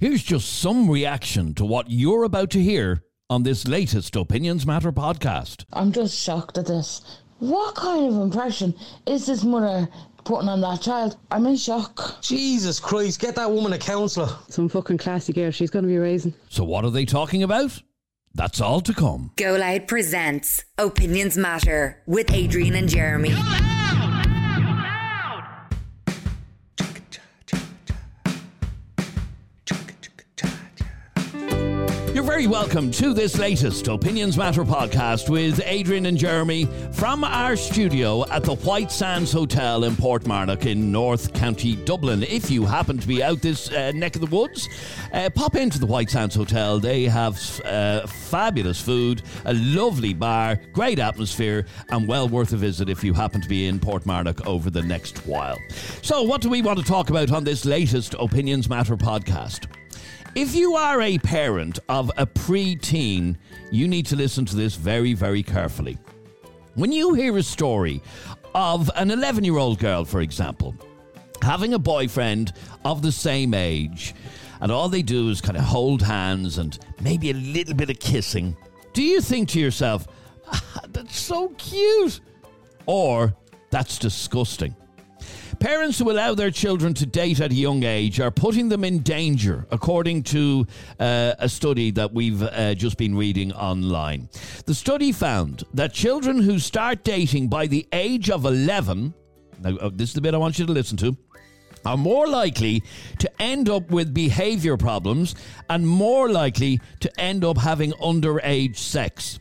Here's just some reaction to what you're about to hear on this latest Opinions Matter podcast. I'm just shocked at this. What kind of impression is this mother putting on that child? I'm in shock. Jesus Christ, get that woman a counsellor. Some fucking classy girl she's going to be raising. So, what are they talking about? That's all to come. Go Loud presents Opinions Matter with Adrian and Jeremy. Very welcome to this latest Opinions Matter podcast with Adrian and Jeremy from our studio at the White Sands Hotel in Portmarnock in North County Dublin. If you happen to be out this uh, neck of the woods, uh, pop into the White Sands Hotel. They have uh, fabulous food, a lovely bar, great atmosphere, and well worth a visit if you happen to be in Portmarnock over the next while. So, what do we want to talk about on this latest Opinions Matter podcast? If you are a parent of a preteen, you need to listen to this very, very carefully. When you hear a story of an 11 year old girl, for example, having a boyfriend of the same age, and all they do is kind of hold hands and maybe a little bit of kissing, do you think to yourself, ah, that's so cute? Or that's disgusting? Parents who allow their children to date at a young age are putting them in danger, according to uh, a study that we've uh, just been reading online. The study found that children who start dating by the age of 11, now, uh, this is the bit I want you to listen to, are more likely to end up with behavior problems and more likely to end up having underage sex.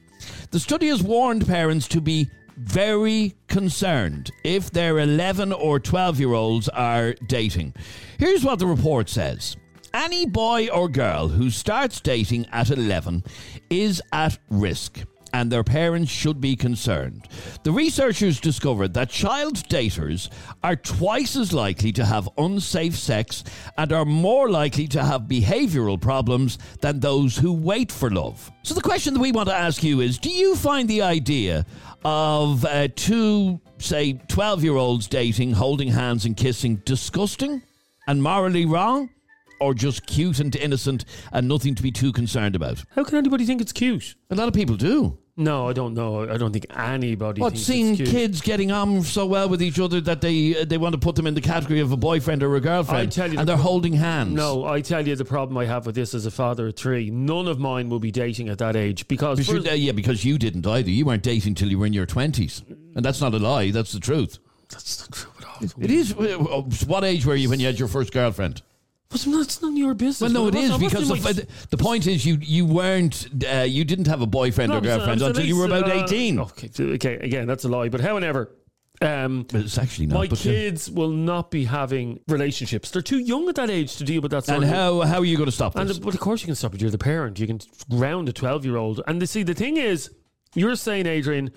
The study has warned parents to be very concerned if their 11 or 12 year olds are dating. Here's what the report says. Any boy or girl who starts dating at 11 is at risk and their parents should be concerned. The researchers discovered that child daters are twice as likely to have unsafe sex and are more likely to have behavioral problems than those who wait for love. So, the question that we want to ask you is Do you find the idea of uh, two, say, 12 year olds dating, holding hands, and kissing disgusting and morally wrong? Or just cute and innocent and nothing to be too concerned about? How can anybody think it's cute? A lot of people do. No, I don't know. I don't think anybody. What seeing kids getting on so well with each other that they uh, they want to put them in the category of a boyfriend or a girlfriend, I tell you and the they're holding hands. No, I tell you the problem I have with this as a father of three. None of mine will be dating at that age because Because you- first- uh, yeah, because you didn't either. You weren't dating till you were in your twenties, and that's not a lie. That's the truth. that's not true at all. It is. uh, uh, What age were you when you had your first girlfriend? But that's none of your business. Well, no, it What's- is what's because the, my- the point is you you weren't uh, you didn't have a boyfriend No, or I'm saying- girlfriend I'm until saying you were about uh, eighteen. Okay, so- okay, again, that's a lie. But however, um, But it's actually not. my but, uh, kids will not be having relationships. They're too young at that age to deal with that. Sort and of how how are you going to stop And this? but of course you can stop it. You're the parent. You can ground a twelve year old. And the, see, the thing is, you're saying, Adrian,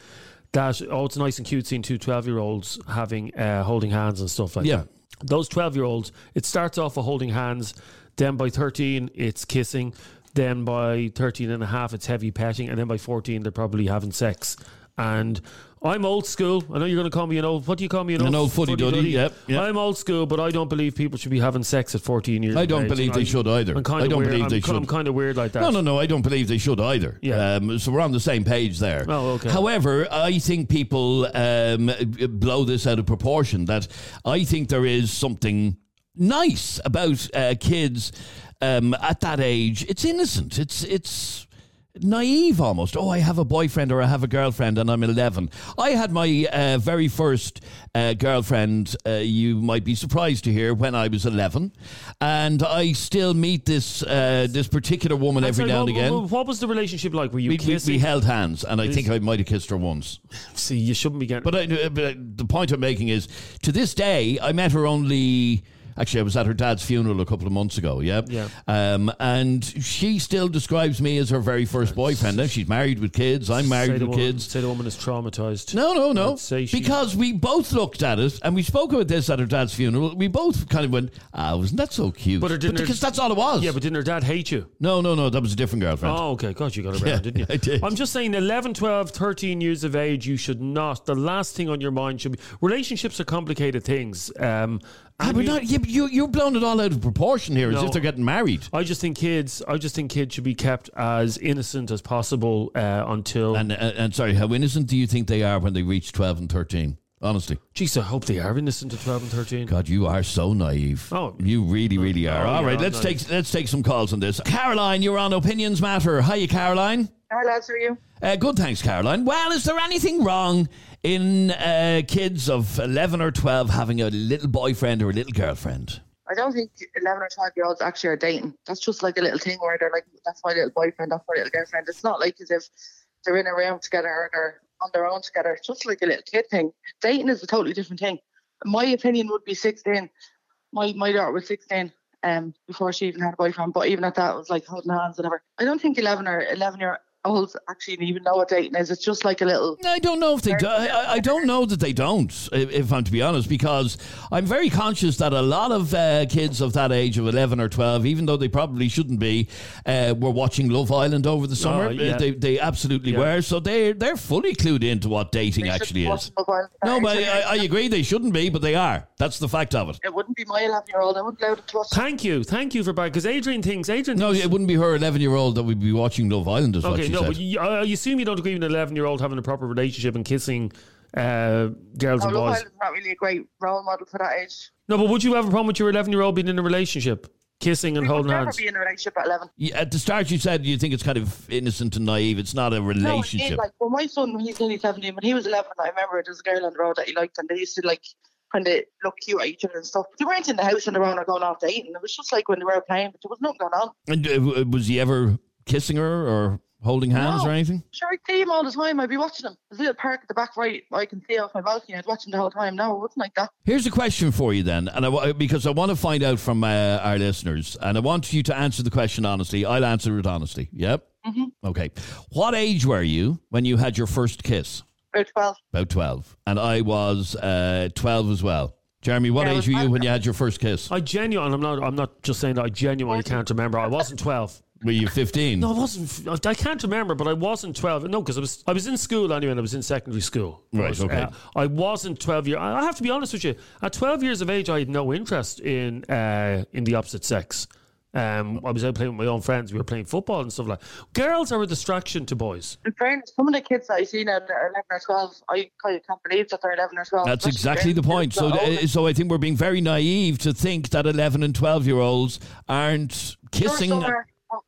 that oh, it's nice and cute seeing two 12 year olds having uh, holding hands and stuff like Yeah. that. Those twelve year olds, it starts off with holding hands. Then by thirteen, it's kissing. Then by 13 and a half, it's heavy petting. And then by 14, they're probably having sex. And I'm old school. I know you're going to call me an old. What do you call me? An, An old fuddy-duddy, yep, yep. I'm old school, but I don't believe people should be having sex at 14 years. Old. I don't age. believe they I- should either. I'm kind I of don't weird. believe I'm, they ki- I'm should. kind of weird like that. No, no, no. I don't believe they should either. Yeah. Um, so we're on the same page there. Oh, okay. However, I think people um, blow this out of proportion. That I think there is something nice about uh, kids um, at that age. It's innocent. It's it's naive almost. Oh, I have a boyfriend or I have a girlfriend and I'm 11. I had my uh, very first uh, girlfriend, uh, you might be surprised to hear, when I was 11. And I still meet this uh, this particular woman I'm every sorry, now what, and again. What, was the relationship like? Were you We, we, we held hands, and I think I might have kissed her once. See, you shouldn't be getting. But, I, uh, but the point I'm making is, to this day, I met her only. Actually, I was at her dad's funeral a couple of months ago. Yeah, Yeah. Um, and she still describes me as her very first boyfriend. Now she's married with kids. I'm married with woman, kids. Say the woman is traumatized. No, no, no. I'd say she- Because we both looked at it, and we spoke about this at her dad's funeral. We both kind of went, "Ah, wasn't that so cute?" But her because that's all it was. Yeah, but didn't her dad hate you? no, no, no. That was a different girlfriend. Oh, okay. God, you got around, Yeah, didn't you? I did. I'm just saying 11, 12, 13 years of age, you should not. The last thing on your mind should be relationships are complicated things. Um, Ah, but not, yeah, but you, you're blowing it all out of proportion here, as No. if they're getting married. I just think kids. I just think kids should be kept as innocent as possible uh, until. And, and and sorry, how innocent do you think they are when they reach twelve and thirteen? Honestly, Jeez, I hope they are innocent at twelve and thirteen. God, you are so naive. Oh. you really, really are. Oh, All yeah, right, I'm let's naive. take let's take some calls on this. Caroline, you're on Opinions Matter. Hiya, Caroline. Hi lads, how are you? Uh, good, thanks, Caroline. Well, is there anything wrong in uh, kids of eleven or twelve having a little boyfriend or a little girlfriend? I don't think 11 or 12 year olds actually are dating. That's just like a little thing where they're like, that's my little boyfriend, that's my little girlfriend. It's not like as if they're in a room together or they're on their own together. It's just like a little kid thing. Dating is a totally different thing. My opinion would be 16. My, my daughter was 16 um, before she even had a boyfriend, but even at that, it was like holding hands and whatever. I don't think 11 or 11 year olds actually even know what dating is. It's just like a little. I don't know if they do. I, I don't know that they don't, if, if I'm to be honest, because I'm very conscious that a lot of uh, kids of that age of 11 or 12, even though they probably shouldn't be, uh, were watching Love Island over the summer. Oh, yeah. They, they absolutely Yeah. were. So they're, they're fully clued into what dating they actually is. watch Love Island. No, but I, I agree they shouldn't be, but they are. That's the fact of it. It wouldn't be my 11 year old. I wouldn't allow them to watch. Thank you, thank you for back because Adrian thinks Adrian. No, thinks, it wouldn't be her 11 year old that would be watching Love Island, is what Okay, she no, said. but you, I I assume you don't agree with an eleven-year-old having a proper relationship and kissing uh, girls No, and Love boys. Island's not really a great role model for that age. No, but would you have a problem with your eleven-year-old being in a relationship, kissing and We would holding never hands? be in a relationship at 11. Yeah, at the start, you said you think it's kind of innocent and naive. It's not a No, indeed, relationship. like, well, my son, when he's nearly 17, when he was 11, I remember there was a girl on the road that he liked, and they used to, like, kind of look cute at each other and stuff. But they weren't in the house on their own or going off dating. It was just like when they were playing, but there was nothing going on. And uh, was he ever kissing her or holding hands No. or anything? Sure, I'd see him all the time. I'd be watching him. There's a little park at the back right I can see off my balcony. I'd watch him the whole time. No, it wasn't like that. Here's a question for you then, and I, because I want to find out from uh, our listeners, and I want you to answer the question honestly. I'll answer it honestly. Yep. Mm-hmm. Okay. What age were you when you had your first kiss? About 12. About twelve, and I was uh, twelve as well. Jeremy, what Yeah, age were you when you had your first kiss? I genuinely, I'm not. I'm not just saying that. I genuinely can't remember. I wasn't twelve. Were you fifteen? No, I wasn't. I can't remember, but I wasn't twelve. No, because I was. I was in school anyway, and I was in secondary school. Right, But, okay. uh, I wasn't twelve years. I I have to be honest with you. At twelve years of age, I had no interest in uh, in the opposite sex. Um, I was out playing with my own friends. We were playing football and stuff like. Girls are a distraction to boys. In fairness, some of the kids that I see now that are 11 or 12, I kind of can't believe that they're 11 or 12. That's exactly the point. So, that are older. uh, so I think we're being very naive to think that eleven and twelve year olds aren't kissing. Sure, some are-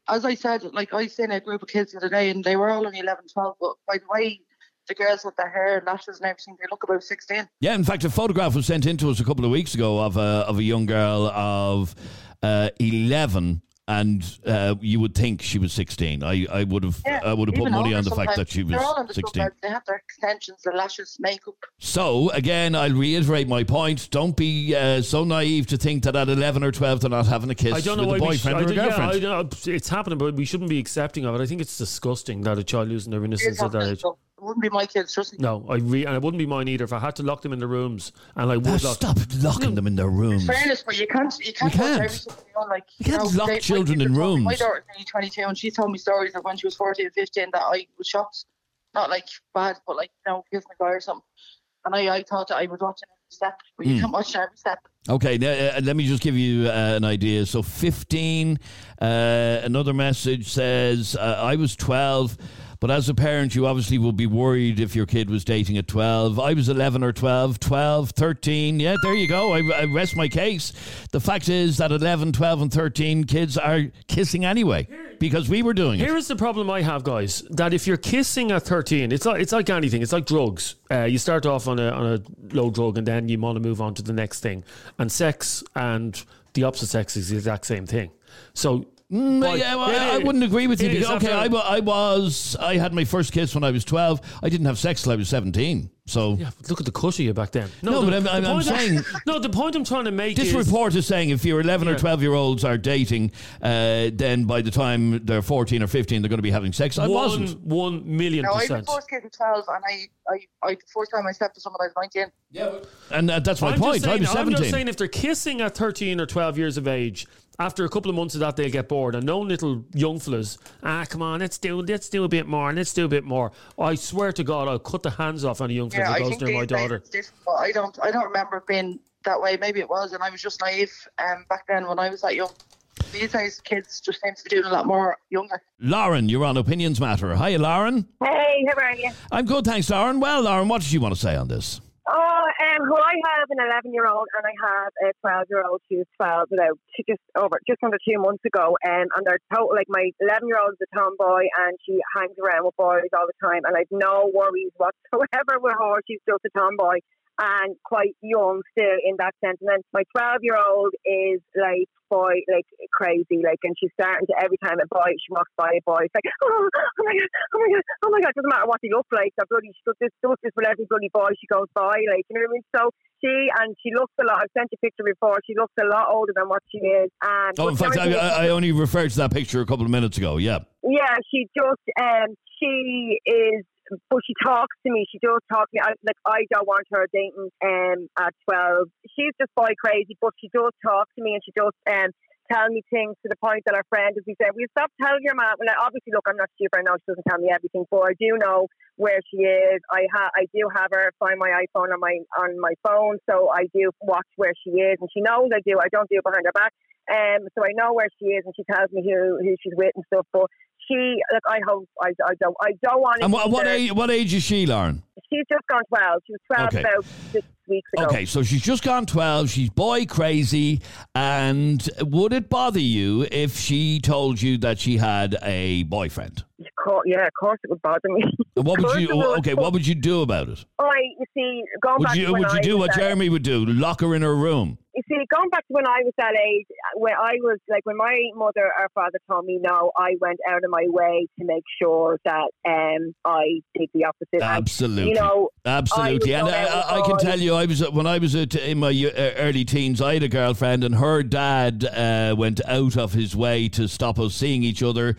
as I said, like I seen a group of kids the other day, and they were all only 11, 12. But by the way, the girls with their hair, lashes, and everything, they look about 16. Yeah, in fact, a photograph was sent in to us a couple of weeks ago of a of a young girl of uh, eleven, and uh, you would think she was sixteen. I, I would have Yeah, I would have put money on the fact that she They're all was sixteen. They have their extensions, their lashes, makeup. So again, I'll reiterate my point. Don't be uh, so naive to think that at eleven or twelve they're not having a kiss I don't know with why a we sh- boyfriend I or a don't- yeah, girlfriend. I don't know, it's happening, but we shouldn't be accepting of it. I think it's disgusting that a child losing their innocence at that age. So it wouldn't be my kids, trust me. No, I re- and it wouldn't be mine either. If I had to lock them in the rooms, and I would Ah, lock. Stop locking them in their rooms. fairness, but you can't you can't, You can't. watch everything you like You can't know, lock they- my children kids in have told me- My daughter's nearly twenty two and she told me stories of when she was fourteen and fifteen that I was shocked. Not like bad, but like you know, kissing a guy or something. And I, I thought that I was watching every step, but you can't watch every step. Okay, now, uh, let me just give you uh, an idea. So, 15, uh, another message says, uh, I was 12, but as a parent, you obviously will be worried if your kid was dating at 12. I was 11 or 12, 12, 13. Yeah, there you go. I, I rest my case. The fact is that 11, 12, and 13 kids are kissing anyway because we were doing it. Here is the problem I have, guys. That if you're kissing at 13, it's like it's like anything. It's like drugs. Uh, you start off on a on a low drug, and then you want to move on to the next thing. And sex and the opposite sex is the exact same thing. So. Mm, but- yeah, well, I, I wouldn't agree with you. because- okay, I, wa- I was, I had my first kiss when I was 12. I didn't have sex till I was 17. So. Yeah, but look at the cut of you back then. No, the- but I'm- the I'm- I'm point saying- no. The point I'm trying to make This is report is saying if your 11 or Yeah. 12 year olds are dating, uh, then by the time they're 14 or 15, they're going to be having sex. I one, wasn't. one million Now I was percent. first kid at twelve and I, I, I the first time I slept with someone I was nineteen. Yeah, And uh, that's my I'm point. Just saying, I was I'm 17. just saying if they're kissing at 13 or 12 years of age, after a couple of months of that, they'll get bored. And no little young fellas, ah, come on, let's do, let's do a bit more, let's do a bit more. I swear to God, I'll cut the hands off on a young fella Yeah, who I goes near my daughter. it's different, but I don't I don't remember it being that way. Maybe it was, and I was just naive um, back then when I was that young. These days, kids just seem to be doing a lot more younger. Lauren, you're on Opinions Matter. Hi, Lauren. Hey, how are you? I'm good, thanks, Lauren. Well, Lauren, what did you want to say on this? Oh, um, well, I have an 11 year old and I have a 12 year old who's 12 about just over, just under two months ago. Um, and they're total, like my 11 year old is a tomboy and she hangs around with boys all the time. And I've no worries whatsoever with her. She's just a tomboy and quite young still in that sense. And then my 12 year old is like, boy, like crazy. Like, and she's starting to, every time a boy, she walks by a boy, it's like, oh, oh my God, oh my God, oh my God. Doesn't matter what they look like. They're bloody, she does this, does this with every bloody boy she goes by. Like, you know what I mean? So, she and she looks a lot. I've sent you a picture before. She looks a lot older than what she is. And Oh, in fact, I, I I only referred to that picture a couple of minutes ago. Yeah. yeah, she just um she is but she talks to me. She does talk to me. I, like I don't want her dating um at twelve. She's just boy crazy, but she does talk to me and she does um tell me things to the point that our friend, as we said, we stop telling your mom. Well, obviously, look, I'm not stupid. I know she doesn't tell me everything, but I do know where she is. I ha- I do have her find my iPhone on my on my phone, so I do watch where she is, and she knows I do. I don't do it behind her back. Um, so I know where she is, and she tells me who who she's with and stuff. But she, look, I hope I, I don't I don't want to. And what, what age? What age is she, Lauren? She's just gone twelve. She was twelve Okay. about six weeks ago. Okay, so she's just gone 12. She's boy crazy. And would it bother you if she told you that she had a boyfriend? Of course, yeah, of course it would bother me. And What would you? Okay, what would you do about it? I, you see, going Would back to you? when Would you I do what Jeremy would do? Lock her in her room. You see, going back to when I was that age, when I was like when my mother or father told me no, I went out of my way to make sure that um I did the opposite. And, Absolutely. you know, Absolutely, I and out I, I can tell you, I was when I was in my uh, early teens. I had a girlfriend, and her dad uh, went out of his way to stop us seeing each other.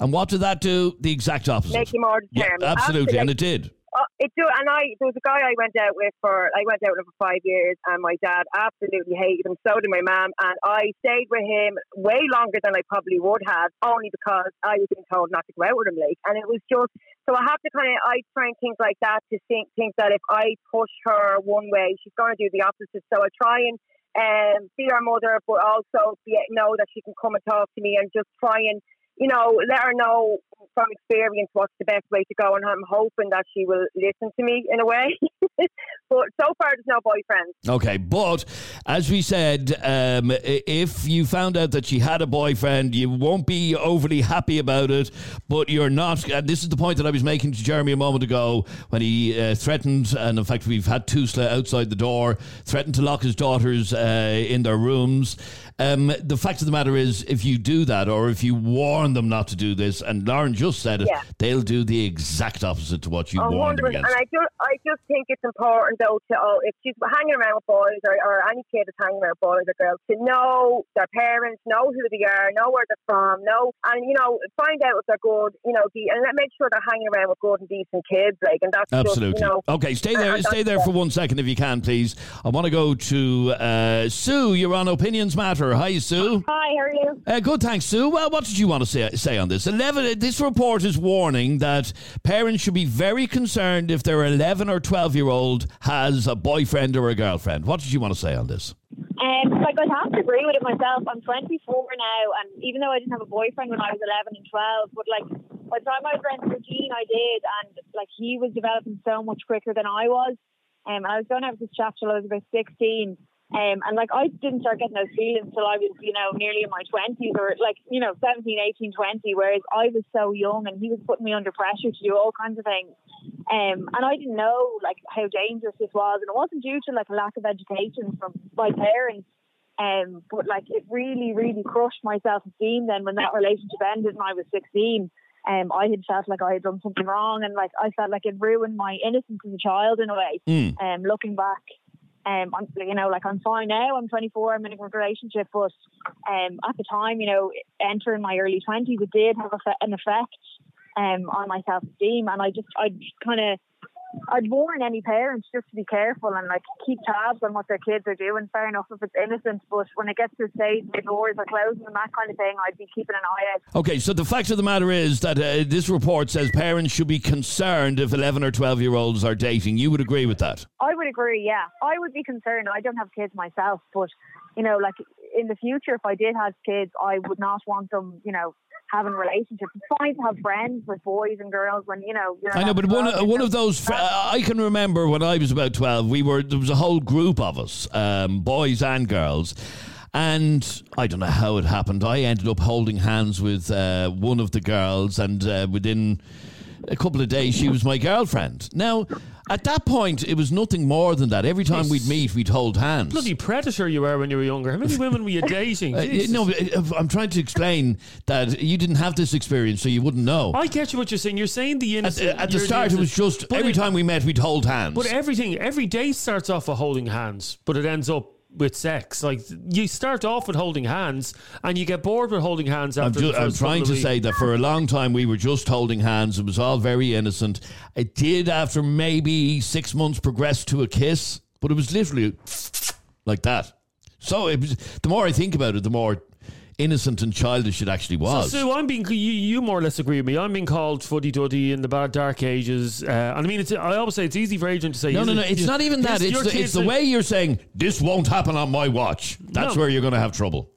And what did that do? The exact opposite. Make you more determined. yeah, determined. absolutely, and it did. Uh, it do, and I there was a guy I went out with for I went out with him for five years, and my dad absolutely hated him. So did my mum, and I stayed with him way longer than I probably would have, only because I was being told not to go out with him. Like, and it was just so I have to kind of I try and think like that to think think that if I push her one way, she's going to do the opposite. So I try and um, be her mother, but also be, know that she can come and talk to me and just try and you know, let her know from experience what's the best way to go, and I'm hoping that she will listen to me in a way. but so far, there's no boyfriend. Okay, but as we said, um, if you found out that she had a boyfriend, you won't be overly happy about it. But you're not. And this is the point that I was making to Jeremy a moment ago when he uh, threatened, and in fact, we've had Tusla outside the door, threatened to lock his daughters uh, in their rooms. Um, the fact of the matter is, if you do that, or if you warn them not to do this, and Lauren just said it, Yeah. they'll do the exact opposite to what you A warned them hundred- and. I just, I just think it's important though to, oh, if she's hanging around with boys or, or any kid that's hanging around with boys or girls, to know their parents, know who they are, know where they're from, know, and you know, find out if they're good, you know, and let make sure they're hanging around with good and decent kids, like, and that's Absolutely. Just, you know, okay, stay there. Stay there for one second, if you can, please. I want to go to uh, Sue. You're on Opinions Matter. Hi, Sue. Hi, how are you? Uh, good, thanks, Sue. Well, what did you want to say, say on this? Eleven. This report is warning that parents should be very concerned if their eleven or twelve year old has a boyfriend or a girlfriend. What did you want to say on this? Um, like I'd have to agree with it myself. I'm 24 now, and even though I didn't have a boyfriend when I was 11 and 12, but like by the time I went to Gene, I did, and like he was developing so much quicker than I was. Um, and I was going out with this chap till I was about 16. Um, and like I didn't start getting those feelings till I was, you know, nearly in my 20s or like, you know, 17, 18, 20, whereas I was so young and he was putting me under pressure to do all kinds of things. Um, and I didn't know like how dangerous this was. And it wasn't due to like a lack of education from my parents. Um, but like it really, really crushed my self esteem then when that relationship ended and I was 16. Um, I had felt like I had done something wrong and like I felt like it ruined my innocence as a child in a way. Mm. Um, looking back, um, I'm, you know, like I'm fine now. I'm 24. I'm in a good relationship, but um, at the time, you know, entering my early 20s, it did have a, an effect um, on my self esteem, and I just, I kind of I'd warn any parents just to be careful and like keep tabs on what their kids are doing. Fair enough if it's innocent, but when it gets to the stage the doors are closing and that kind of thing, I'd be keeping an eye out. Okay, so the fact of the matter is that uh, this report says parents should be concerned if 11 or 12 year olds are dating. You would agree with that? I would agree, yeah. I would be concerned. I don't have kids myself, but you know, like in the future, if I did have kids, I would not want them, you know, having relationships. It's fine to have friends with boys and girls when you know. You're I know, but one, 12, one of those, fr- I can remember when I was about 12, we were, there was a whole group of us, um, boys and girls. And I don't know how it happened. I ended up holding hands with uh, one of the girls, and uh, within a couple of days, she was my girlfriend. Now, at that point, it was nothing more than that. Every time we'd meet, we'd hold hands. Bloody predator you were when you were younger. How many women were you dating? Uh, no, uh, I'm trying to explain that you didn't have this experience, so you wouldn't know. I get you what you're saying. You're saying the At, innocent. at the start, it was just But every it- time we met, we'd hold hands. But everything, every day starts off with holding hands, but it ends up with sex. Like you start off with holding hands, and you get bored with holding hands I'm, after. ju- the I'm trying to say that for a long time we were just holding hands. It was all very innocent. It did, after maybe six months, progress to a kiss, but it was literally like that. So it was, the more I think about it, the more innocent and childish it actually So, was. Sue, I'm being you, you more or less agree with me. I'm being called fuddy duddy in the bad dark ages. Uh, and I mean, it's, I always say it's easy for Adrian to say. no, no, no. it? It's You- not even that. It's the, it's the way you're saying this won't happen on my watch. That's No. where you're going to have trouble.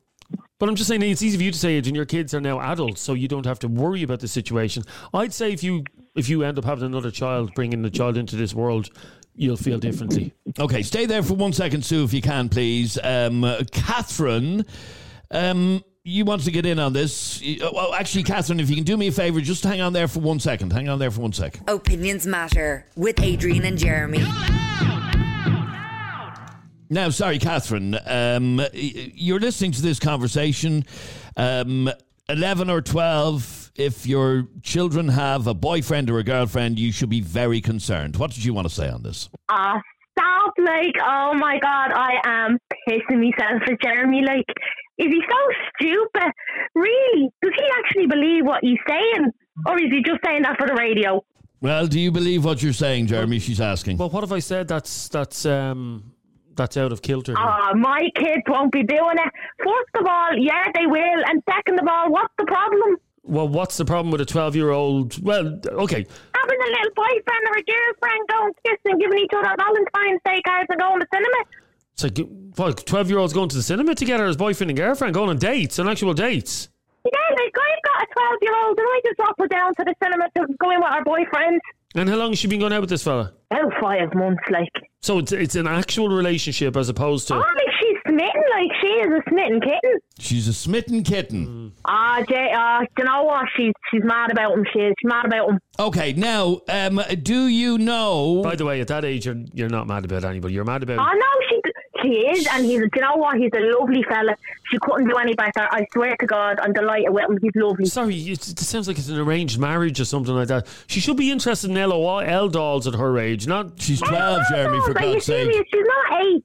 But I'm just saying it's easy for you to say, Adrian. Your kids are now adults, so you don't have to worry about the situation. I'd say if you if you end up having another child, bringing the child into this world, you'll feel differently. Okay, stay there for one second, Sue, if you can, please. Um, Catherine, um, you want to get in on this? Uh, Well, actually, Catherine, if you can do me a favour, just hang on there for one second. Hang on there for one second. Opinions matter with Adrian and Jeremy. Now, sorry, Catherine, um, you're listening to this conversation. Um, 11 or 12, if your children have a boyfriend or a girlfriend, you should be very concerned. What did you want to say on this? Ah, stop! Like, oh my god, I am pissing myself for Jeremy. Like, is he so stupid? Really? Does he actually believe what he's saying, or is he just saying that for the radio? Well, do you believe what you're saying, Jeremy? She's asking. Well, what have I said? That's that's um that's out of kilter. here. Ah, my kids won't be doing it. First of all, yeah, they will, and second of all, what's the problem? Well, what's the problem with a 12 year old? Well, okay. Having a little boyfriend or a girlfriend going kissing, giving each other Valentine's Day cards, and going to cinema. It's like, what, 12 year olds going to the cinema together as boyfriend and girlfriend, going on dates, on actual dates. Yeah, like I've got a twelve-year-old, and I just drop her down to the cinema to go in with our boyfriend. And how long has she been going out with this fella? Oh, five months, like. So it's, it's an actual relationship as opposed to. Oh, like she's smitten, like she is a smitten kitten. She's a smitten kitten. Ah, Jay, uh, do you know what? She's she's mad about him. She is. She's mad about him. Okay, now, um, do you know? By the way, at that age, you're, you're not mad about anybody. You're mad about. Oh no, she she is, and he's. Do you know what? He's a lovely fella. She couldn't do any better. I swear to God, I'm delighted with him. He's lovely. Sorry, it, it sounds like it's an arranged marriage or something like that. She should be interested in LOL dolls at her age, not. She's 12, Jeremy, for God's sake. She's not eight.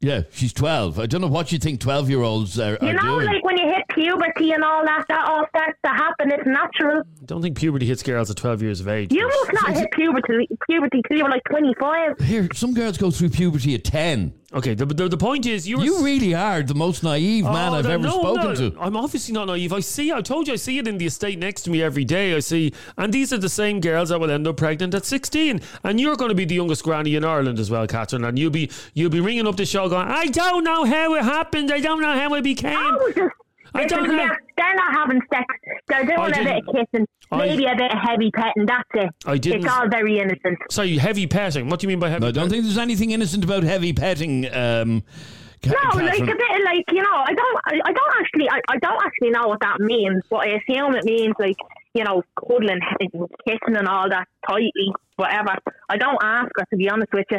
Yeah, she's 12. I don't know what you think 12 year olds are, You know, doing. like when you hit puberty and all that, that all starts to happen. It's natural. I don't think puberty hits girls at 12 years of age. You must not hit puberty puberty till you were like 25. Here, some girls go through puberty at 10. Okay, the, the, the point is, you You really are the most naive oh, man Oh, I've no, ever no, spoken no. to. I'm obviously not naive. I see. I told you, I see it in the estate next to me every day. I see, and these are the same girls that will end up pregnant at 16. And you're going to be the youngest granny in Ireland as well, Catherine. And you'll be you'll be ringing up the show going, I don't know how it happened. I don't know how it became. Oh, just I don't know. here. They're not having sex. They're doing I a bit of kissing, I- maybe a bit of heavy petting. That's it. I didn't- It's all very innocent. Sorry, heavy petting. What do you mean by heavy? No, I don't think there's anything innocent about heavy petting. Um, Ca- No, like a bit of like you know, I don't, I, I don't actually, I, I don't actually know what that means, but I assume it means like you know, cuddling, and kissing, and all that tightly, whatever. I don't ask her to be honest with you,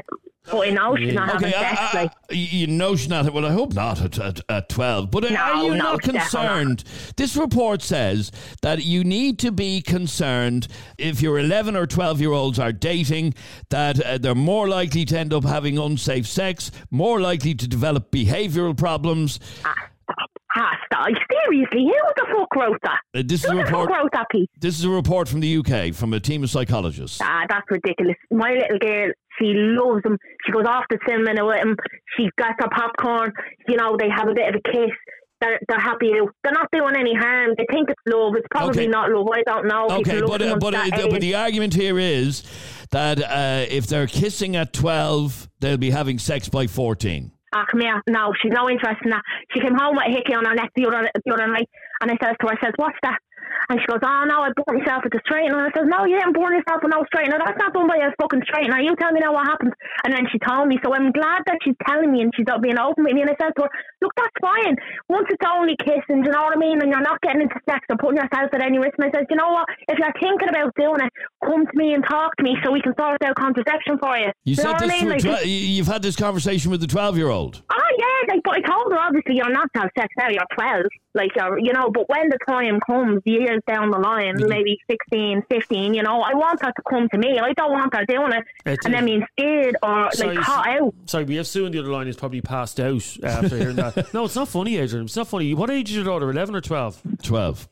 but I know she's not Okay, having I- sex. I- like, you know she's not. Well, I hope not at, at, at 12. But No, are you no, not concerned? This report says that you need to be concerned if your 11 or 12 year olds are dating, that uh, they're more likely to end up having unsafe sex, more likely to develop behavioural problems. Ah, stop. Seriously, who the fuck wrote that? Uh, this is Who a the report. wrote that piece? This is a report from the UK from a team of psychologists. Ah, that's ridiculous. My little girl, she loves him. She goes off to cinema with him. She gets her popcorn. You know, they have a bit of a kiss. They're, they're happy. They're not doing any harm. They think it's love. It's probably Okay. not love. I don't know. Okay, but uh, but, uh, the, but the argument here is that uh, if they're kissing at twelve, they'll be having sex by fourteen. Ah, come here. No, she's no interest in that. She came home with a hickey on her neck the other, the other night, and I says to her, I says, what's that? And she goes, oh, no, I burnt myself with the straightener. And I says, no, you didn't burn yourself with no straightener. That's not done by a fucking straightener. You tell me now what happened. And then she told me. So I'm glad that she's telling me and she's not being open with me. And I said to her, look, that's fine. Once it's only kissing, do you know what I mean? And you're not getting into sex or putting yourself at any risk. And I says, you know what? If you're thinking about doing it, come to me and talk to me so we can sort out contraception for you. You Do know said what this I mean? to a Like, twe- you've had this conversation with the twelve-year-old. Oh yeah, like but I told her obviously you're not to have sex now, you're twelve. Like you're you know, but when the time comes, years down the line, Mm-hmm. maybe 16, 15, you know, I want her to come to me. I don't want her doing it It's- and then being scared or Sorry, like caught out. Sorry, we have Sue on the other line who's probably passed out after hearing that. No, it's not funny, Adrian. It's not funny. What age is your daughter? 11 or 12? Twelve.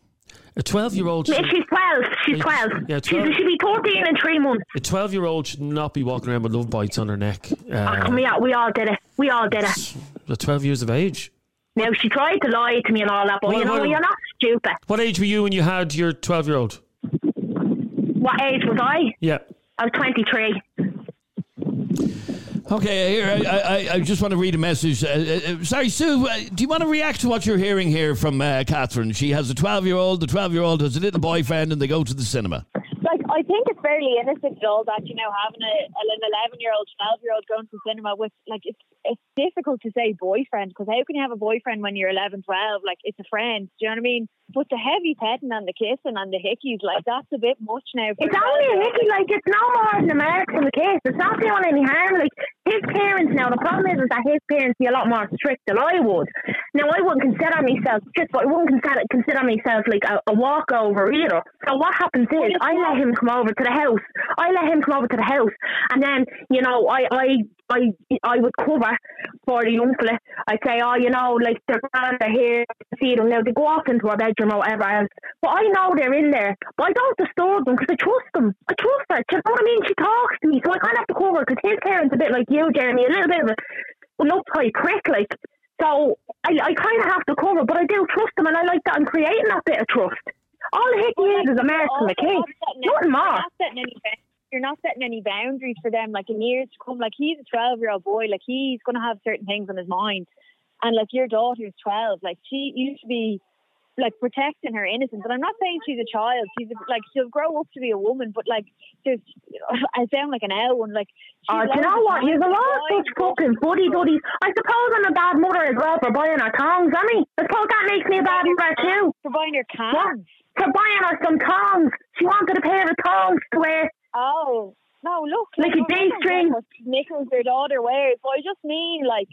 A 12 year old. She's twelve. She's Yeah, twelve. yeah, She's, 12. she'll be thirteen in three months. A 12 year old should not be walking around with love bites on her neck. Oh, Uh, come here, we all did it. We all did it. at 12 years of age. Now she tried to lie to me and all that, but Well, you know, well- you're not stupid. What age were you when you had your 12 year old? What age was I? Yeah. I was twenty three. Okay, here I, I, I just want to read a message. Uh, uh, sorry, Sue. Uh, do you want to react to what you're hearing here from uh, Catherine? She has a 12-year-old. The 12-year-old has a little boyfriend, and they go to the cinema. like I think it's fairly innocent at all that you know having a an eleven year old, twelve year old going to the cinema with like it's it's difficult to say boyfriend because how can you have a boyfriend when you're 11, 12? Like it's a friend. Do you know what I mean? But the heavy petting and the kissing and the hickeys like that's a bit much now. for It's only a 12-year-old. hickey, like it's no more than a mark in the case. It's not doing any harm. Like his parents now, the problem is, is that his parents be a lot more strict than I would. Now I wouldn't consider myself strict, but I wouldn't consider consider myself like a, a walkover either. So what happens is I let him come over to the house. I let him come over to the house and then, you know, I I I I would cover for the young fella. I'd say, Oh, you know, like they're grand, they're here, see them now, they go off into our bedroom or whatever else. But I know they're in there. But I don't disturb them because I trust them. I trust her. Do you know what I mean? She talks to me, so I kind of have to cover because his parents a bit like you, Jeremy, a little bit of a an uptight prick, like. So I, I kind of have to cover, but I do trust them, and I like that I'm creating that bit of trust. All hickey is is a mark from the Also, case. not setting any- Nothing more. Not setting any ba- You're not setting any boundaries for them. Like in years to come, like he's a twelve year old boy. Like he's going to have certain things on his mind, and like your daughter's twelve. Like she, you should be like protecting her innocence. And I'm not saying she's a child. She's a, like she'll grow up to be a woman, but like there's, I sound like an owl. And like, she's Oh, do you know what? You're a lot of such fucking buddy buddies. I suppose I'm a bad mother as well for buying her tongs, I mean. I suppose that makes me a bad mother too. For buying her cans. For buying her some tongs. She wanted a pair of tongs to wear. Oh no! Look, Like a don't G-string. get what Nichols, their daughter wears. But I just mean like,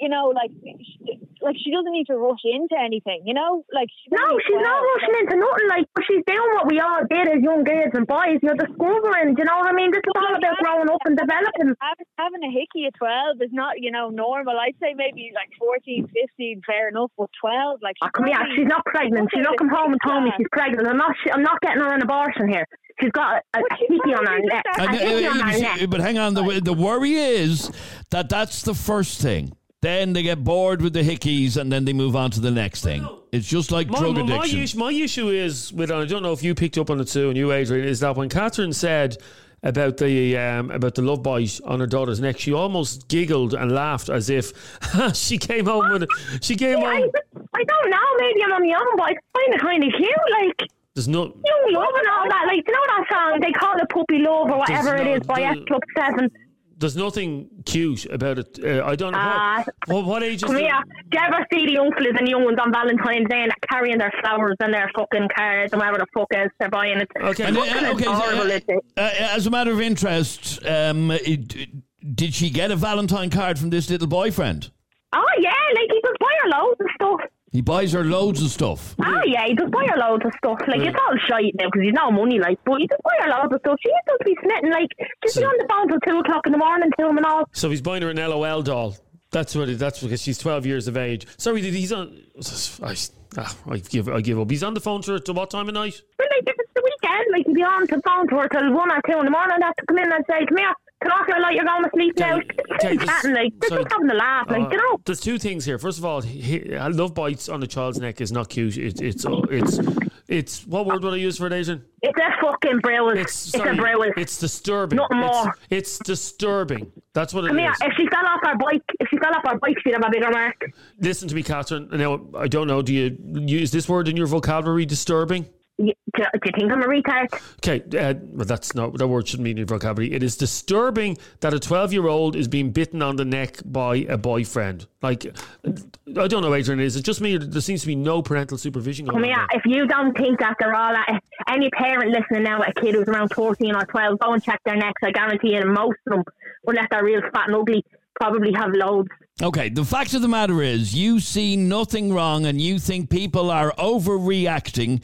you know, like, sh- like she doesn't need to rush into anything. You know, like she's No, she's not 12, rushing into nothing. Like, she's doing what we all did as young girls and boys. You're discovering, do you know what I mean? This is all about growing up and developing. Having, having a hickey at 12 is not, you know, normal. I'd say maybe like 14, 15, fair enough, but 12, like. Oh, come here, she's not pregnant. She's not come home and told me she's pregnant. I'm not. I'm not getting her an abortion here. She's got a, a hickey on her neck. And, uh, hickey on her neck. but hang on, the, the worry is that that's the first thing. Then they get bored with the hickeys, and then they move on to the next thing. It's just like My, drug my, my, addiction. issue, my issue is with, and I don't know if you picked up on it too, and you, Adrian, is that when Catherine said about the um, about the love bite on her daughter's neck, she almost giggled and laughed as if she came home with it. She came I, home. I don't know. Maybe I'm on my own, but I find it kind of cute. Like. There's no. Young love and all that, like you know that song they call it Puppy Love or whatever Does it not by do- S Club Seven. There's nothing cute about it. Uh, I don't know Ah, what, what. What age is Come the- here. Do you ever see the young fellas and young ones on Valentine's Day and carrying their flowers and their fucking cards and whatever the fuck else they're buying? It's Okay. And, uh, fucking okay, so, adorable, uh, isn't it? uh, as a matter of interest, um, it- did she get a Valentine card from this little boyfriend? Oh yeah, like he just buy her loads of stuff. He buys her loads of stuff. Oh yeah, he just buy her loads of stuff. Like it's all shite now because he's no money, like, but he just buy her loads of stuff. She just be snitting, like, just be on the phone till two o'clock in the morning to him and all. So he's buying her an LOL doll. That's what. It, that's because she's twelve years of age. Sorry, he's on? I, ah, I give. I give up. He's on the phone to her. To what time of night? But like, if it's the weekend, like, you'd be on the phone to her till one or two in the morning, and have to come in and say, come here, come off your light, you're going to sleep now. Keep chatting, like, they're sorry. just having a laugh, like, Uh, you know. There's two things here. First of all, he, love bites on a child's neck is not cute. It, it's it's it's what word would I use for it, Adrian? It's a fucking bruise. It's It's, a bruise. It's disturbing. Nothing It's- more. It's, disturbing. That's what it is. Come here, if she fell off her bike, if she fell off her bike, she'd have a bigger mark. Listen to me, Catherine. Now, I don't know. Do you use this word in your vocabulary? Disturbing. Do, do you think I'm a retard? Okay, uh, well, that's not that word shouldn't be in your vocabulary. It is disturbing that a twelve-year-old is being bitten on the neck by a boyfriend. Like, I don't know, Adrian. Is it just me? There seems to be no parental supervision Come on. here, if you don't think that, after all that, any parent listening now at a kid who's around 14 or 12, go and check their necks. I guarantee you, most of them, unless they're real fat and ugly, probably have loads. Okay, the fact of the matter is, you see nothing wrong, and you think people are overreacting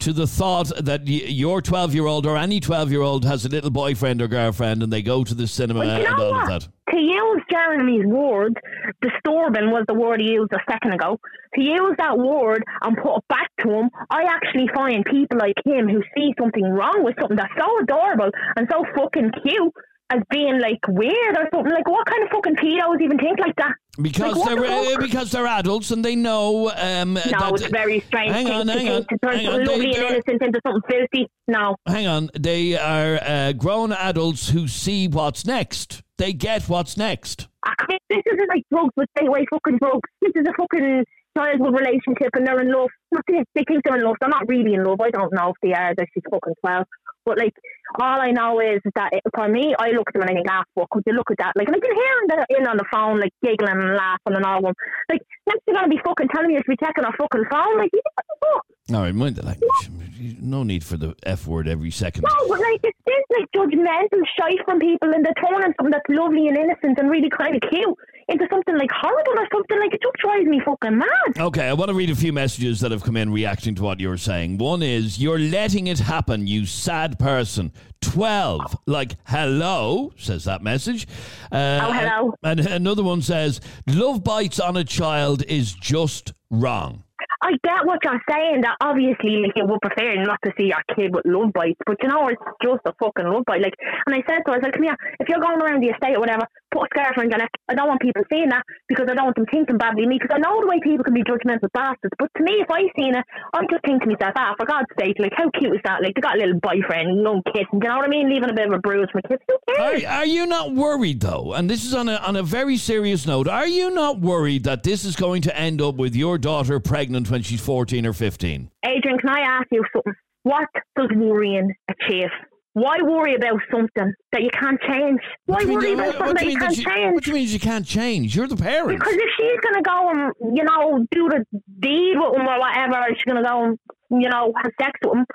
to the thought that y- your 12 year old or any 12 year old has a little boyfriend or girlfriend and they go to the cinema Well, you and all what? of that. To use Jeremy's word, disturbing was the word he used a second ago. To use that word and put it back to him, I actually find people like him who see something wrong with something that's so adorable and so fucking cute as being like weird or something. Like, what kind of fucking pedos even think like that? Because Like, they're the uh, because they're adults and they know. Um, No, that, it's very strange. Hang on, to hang on, to turn hang on. They- lovely and innocent into something filthy. No. hang on, they are uh, grown adults who see what's next. They get what's next. I mean, this isn't like drugs, but stay away fucking drugs. This is a fucking childhood relationship and they're in love. Not this, they think they're in love. They're not really in love. I don't know if they are. They're she's fucking 12. But like, all I know is that it, for me, I look at them and I think, ah, fuck, would you look at that? Like, and I can hear them that in on the phone, like, giggling and laughing and all of them. Like, next going to be fucking telling me you should be checking our fucking phone. Like, what the fuck? All right, mind the language. No need for the F word every second. No, but like, it's this like judgmental shite from people and they're turning something that's lovely and innocent and really kind of cute into something like horrible or something. Like, it just drives me fucking mad. Okay, I want to read a few messages that have come in reacting to what you're saying. One is, You're letting it happen, you sad person. 12. Like, hello, says that message. Uh, Oh, hello. And another one says, Love bites on a child is just wrong. I get what you're saying. That obviously, like, you would prefer not to see your kid with love bites, but you know, it's just a fucking love bite. Like, and I said to her, I was like, "Come here, if you're going around the estate or whatever, put a scarf around your neck. I don't want people seeing that because I don't want them thinking badly of me. Because I know the way people can be judgmental bastards. But to me, if I seen it, I'm just thinking to myself, ah, for God's sake, like, how cute is that? Like, they got a little boyfriend, no kids, you know what I mean? Leaving a bit of a bruise for kids. Who cares? Are, are you not worried, though? And this is on a, on a very serious note. Are you not worried that this is going to end up with your daughter pregnant when she's 14 or 15? Adrian, can I ask you something? What does worrying achieve? Why worry about something that you can't change? Why What do you worry about something that you you can't that you- change? What do you mean you can't change? You're the parent. Because if she's going to go and, you know, do the deed with him or whatever, or she's going to go and, you know, have sex with him,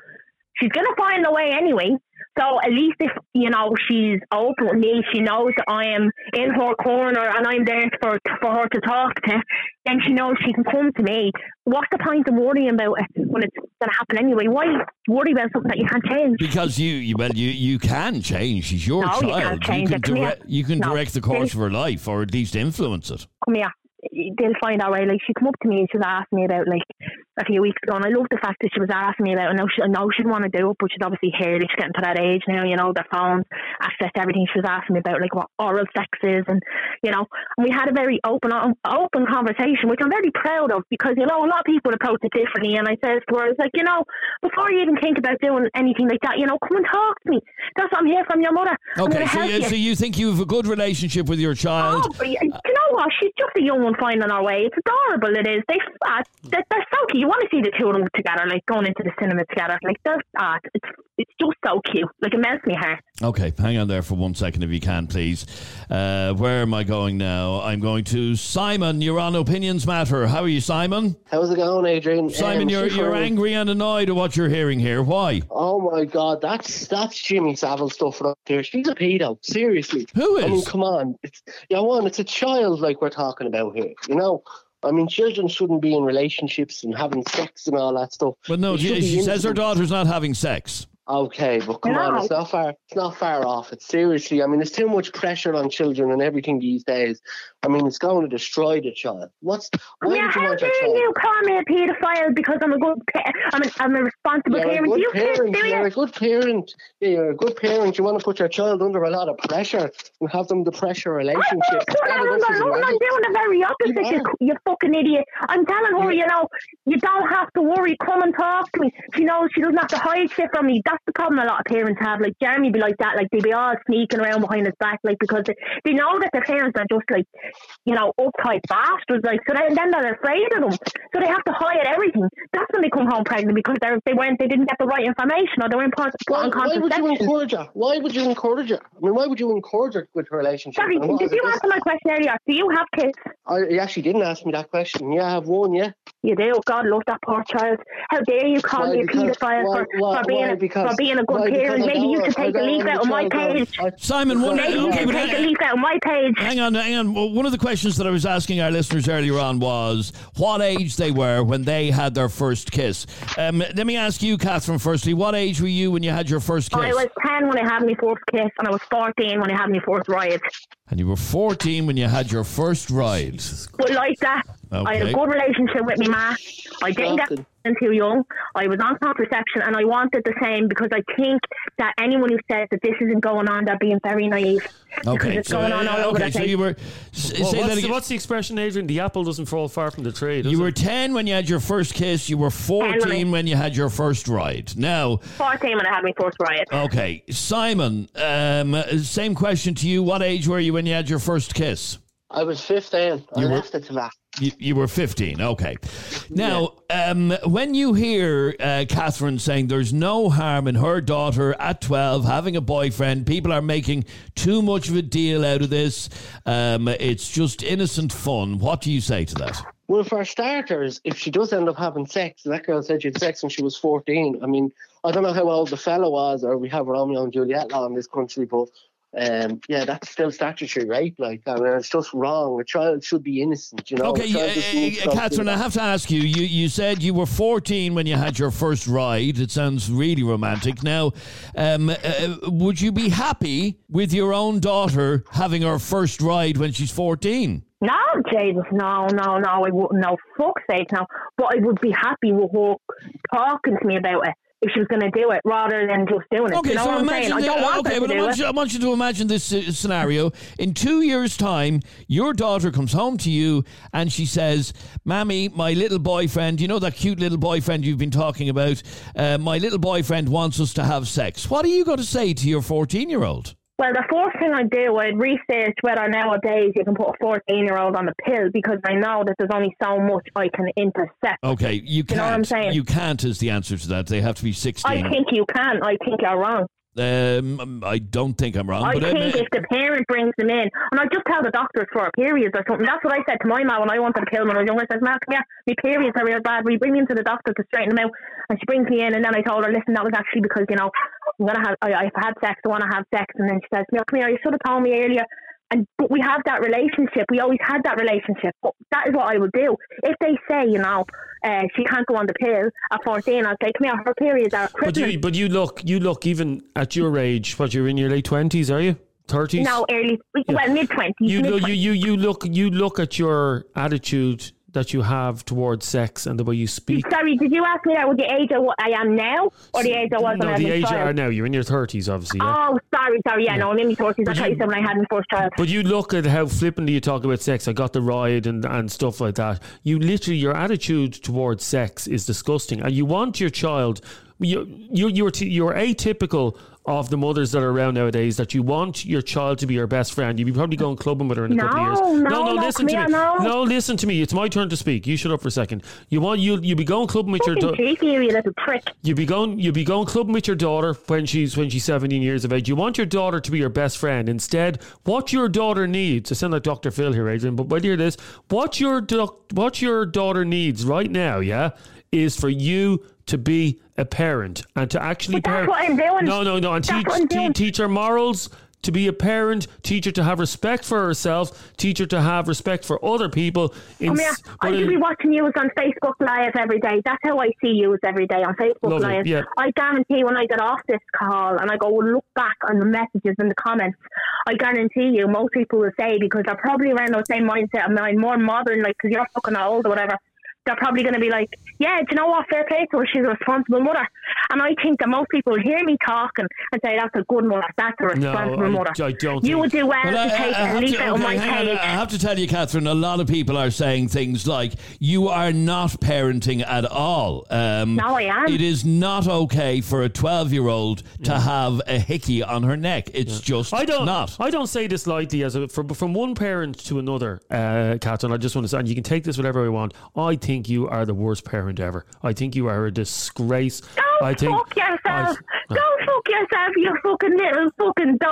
she's going to find a way anyway. So at least if, you know, she's open with me, she knows that I am in her corner and I'm there for, for her to talk to, then she knows she can come to me. What's the point of worrying about it when it's going to happen anyway? Why worry about something that you can't change? Because you, you well, you, you can change. She's your No, you child. can't change can it. Direct, you can No. direct the course of her life, or at least influence it. come here. They'll find out way. Like she come up to me and she was asking me about like a few weeks ago, and I love the fact that she was asking me about. I now she, I know she'd want to do it, but she's obviously it. She's getting to that age now, you know, their phones, access to everything. She was asking me about like what oral sex is, and you know, and we had a very open, open conversation, which I'm very proud of because you know a lot of people approach it differently. And I said to her, I was like, you know, before you even think about doing anything like that, you know, come and talk to me. That's what I'm here from your mother. Okay, so you, you. so you think you have a good relationship with your child? Oh, you know what? She's just a young one finding our way. It's adorable. It is. They, uh, they're, they're so cute. You want to see the two of them together, like going into the cinema together. Like they're, uh, it's it's just so cute. Like it melts my heart. Okay, hang on there for one second if you can, please. Uh, where am I going now? I'm going to Simon. You're on Opinions Matter. How are you, Simon? How's it going, Adrian? Simon, Um, you're you're angry and annoyed at what you're hearing here. Why? Oh my God, that's that's Jimmy Savile stuff right there. She's a pedo, seriously. Who I mean, come on, it's yeah, one, it's a child like we're talking about here. You know, I mean, children shouldn't be in relationships and having sex and all that stuff. But no, she, she says her daughter's not having sex. Okay, but come on, it's not far. It's not far off. It's seriously. I mean, there's too much pressure on children and everything these days. I mean, it's going to destroy the child. What's why yeah, you how want dare you call me a paedophile because I'm a good, pa- I'm a, I'm a responsible You're parent? good You can't parent. You're a good parent. Yeah, you're a good parent. You want to put your child under a lot of pressure and have them the pressure relationship. not doing None of that. this I'm, is not, I'm right. doing the very opposite. You, you fucking idiot. I'm telling her, you know, you don't have to worry. Come and talk to me. She knows she doesn't have to hide shit from me. That's the problem a lot of parents have. Like Jeremy be like that. Like they be all sneaking around behind his back, like because they, they know that their parents are just like, you know, uptight bastards. Like so, then then they're afraid of them. So they have to hide everything. That's when they come home pregnant because they they weren't they didn't get the right information or they weren't put Why, on why would you encourage her? Why would you encourage her? I mean, why would you encourage her with her relationship? Sorry, did you this- answer my question earlier? Do you have kids? I, you actually didn't ask me that question. Yeah, I have one. Yeah. You do. God love that poor child. How dare you call Why? me a paedophile for, for being why? a, Because- for being a good why? Parent? Maybe you want- can I take a leaf out of my page. I- Simon, one, Maybe you okay, can but take a hang, leaf out of my page. hang on, hang on. Well, One of the questions that I was asking our listeners earlier on was what age they were when they had their first kiss. Um, let me ask you, Catherine, firstly, what age were you when you had your first kiss? I was 10 when I had my first kiss, and I was 14 when I had my first ride. and you were 14 when you had your first ride. But like that, I had a good relationship with my ma. I didn't get Shocking. Too young. I was on contraception, and I wanted the same because I think that anyone who says that this isn't going on, they're being very naive. Okay, it's so, going on all uh, over okay, the so you were. s- Well, say that what's, the, what's the expression, Adrian? The apple doesn't fall far from the tree. does You it? were 10 when you had your first kiss. You were 14 when you had your first ride. Now, 14 when I had my first ride. okay, Simon, um, same question to you. What age were you when you had your first kiss? I was 15. I You were- left it to that. You, you were 15, okay. Now, um, when you hear uh, Catherine saying there's no harm in her daughter at 12 having a boyfriend, people are making too much of a deal out of this, um, it's just innocent fun. What do you say to that? Well, for starters, if she does end up having sex, that girl said she had sex when she was 14. I mean, I don't know how old the fellow was, or we have Romeo and Juliet law in this country, but um, yeah, that's still statutory rape. Like, I mean, it's just wrong. A child should be innocent, you know. Okay, A yeah, child uh, Catherine, I have to ask you, you. You said you were 14 when you had your first ride. It sounds really romantic. Now, um, uh, would you be happy with your own daughter having her first ride when she's 14? No, Jesus, no, no, no, I wouldn't. No, fuck's sake, no. But I would be happy with her talking to me about it if she was going to do it rather than just doing it. Okay, you know so what I'm imagine. saying? I don't want okay, her but to I do want, it. you, I want you to imagine this uh, scenario. In two years' time, your daughter comes home to you and she says, "Mammy, my little boyfriend, you know that cute little boyfriend you've been talking about. Uh, my little boyfriend wants us to have sex. What are you going to say to your fourteen-year-old?" Well, the first thing I do, I'd research whether nowadays you can put a 14 year old on the pill because I know that there's only so much I can intercept. Okay, you can't. You know what I'm saying? You can't is the answer to that. They have to be 16. I think you can. I think you're wrong. Um, I don't think I'm wrong, I think uh, if the parent brings them in, and I just tell the doctors for periods or something. That's what I said to my mum when I wanted to kill when I was younger. I said, "Mum, come here, my periods are real bad. We bring me into the doctor to straighten them out." And she brings me in, and then I told her, "Listen, that was actually because you know I'm gonna have. I, I've had sex. I want to have sex." And then she says, "Come here, you should have told me earlier." And but we have that relationship. We always had that relationship. But that is what I would do if they say, you know, uh, she can't go on the pill at 14. I'd say, "Come here, her periods are But crippling." you, but you look, you look even at your age. What you're in your late twenties, are you? Thirties? no, early, well, mid 20s. You look, you, you, you look, you look at your attitude that you have towards sex and the way you speak. Sorry, did you ask me that with the age of what I am now or the age I was when No, I was the a age you are now. You're in your thirties, obviously. Yeah? Oh, sorry, sorry. Yeah, no, I'm in my 40s. I thought you said when I had my first child. But you look at how flippantly you talk about sex. I got the ride and, and stuff like that. You literally, your attitude towards sex is disgusting, and you want your child. You you you're t- you're atypical of the mothers that are around nowadays. That you want your child to be your best friend. You'd be probably going clubbing with her in a couple of years. No, no, no, no, listen to me. here, no. listen to me. It's my turn to speak. You shut up for a second. You want you you be going clubbing with your. Fucking da- cheeky, you little prick. you be going you be going clubbing with your daughter when she's when she's 17 years of age. You want your daughter to be your best friend. Instead, what your daughter needs, I sound like Dr. Phil here, Adrian, but wait hear this. What your doc, what your daughter needs right now, yeah, is for you to be a parent and to actually But that's parent. what I'm doing. No, no, no, and teach te- teach her morals. to be a parent, teach her to have respect for herself, teach her to have respect for other people. Oh, I mean, I, I could be watching you on Facebook Live every day. That's how I see you every day on Facebook Lovely, Live. yeah. I guarantee when I get off this call and I go look back on the messages and the comments, I guarantee you most people will say because they're probably around the same mindset of mine, more modern, like because you're fucking old or whatever. They're probably going to be like, yeah, do you know what? Fair play to her. She's a responsible mother. And I think that most people will hear me talking and say, that's a good mother. That's a No, responsible I- mother. I don't You think- would do well Well, I- to take I- I a have leaf to- out of okay, my hang on. I have to tell you, Catherine, a lot of people are saying things like, you are not parenting at all. Um, No, I am. It is not okay for a 12 year old to have a hickey on her neck. It's just I don't. not. I don't say this lightly as a from, from one parent to another, uh, Catherine. I just want to say, and you can take this whatever you want. I think you are the worst parent ever. I think you are a disgrace. Don't I think fuck yourself. I- Don't fuck yourself, you fucking little fucking dope. You. How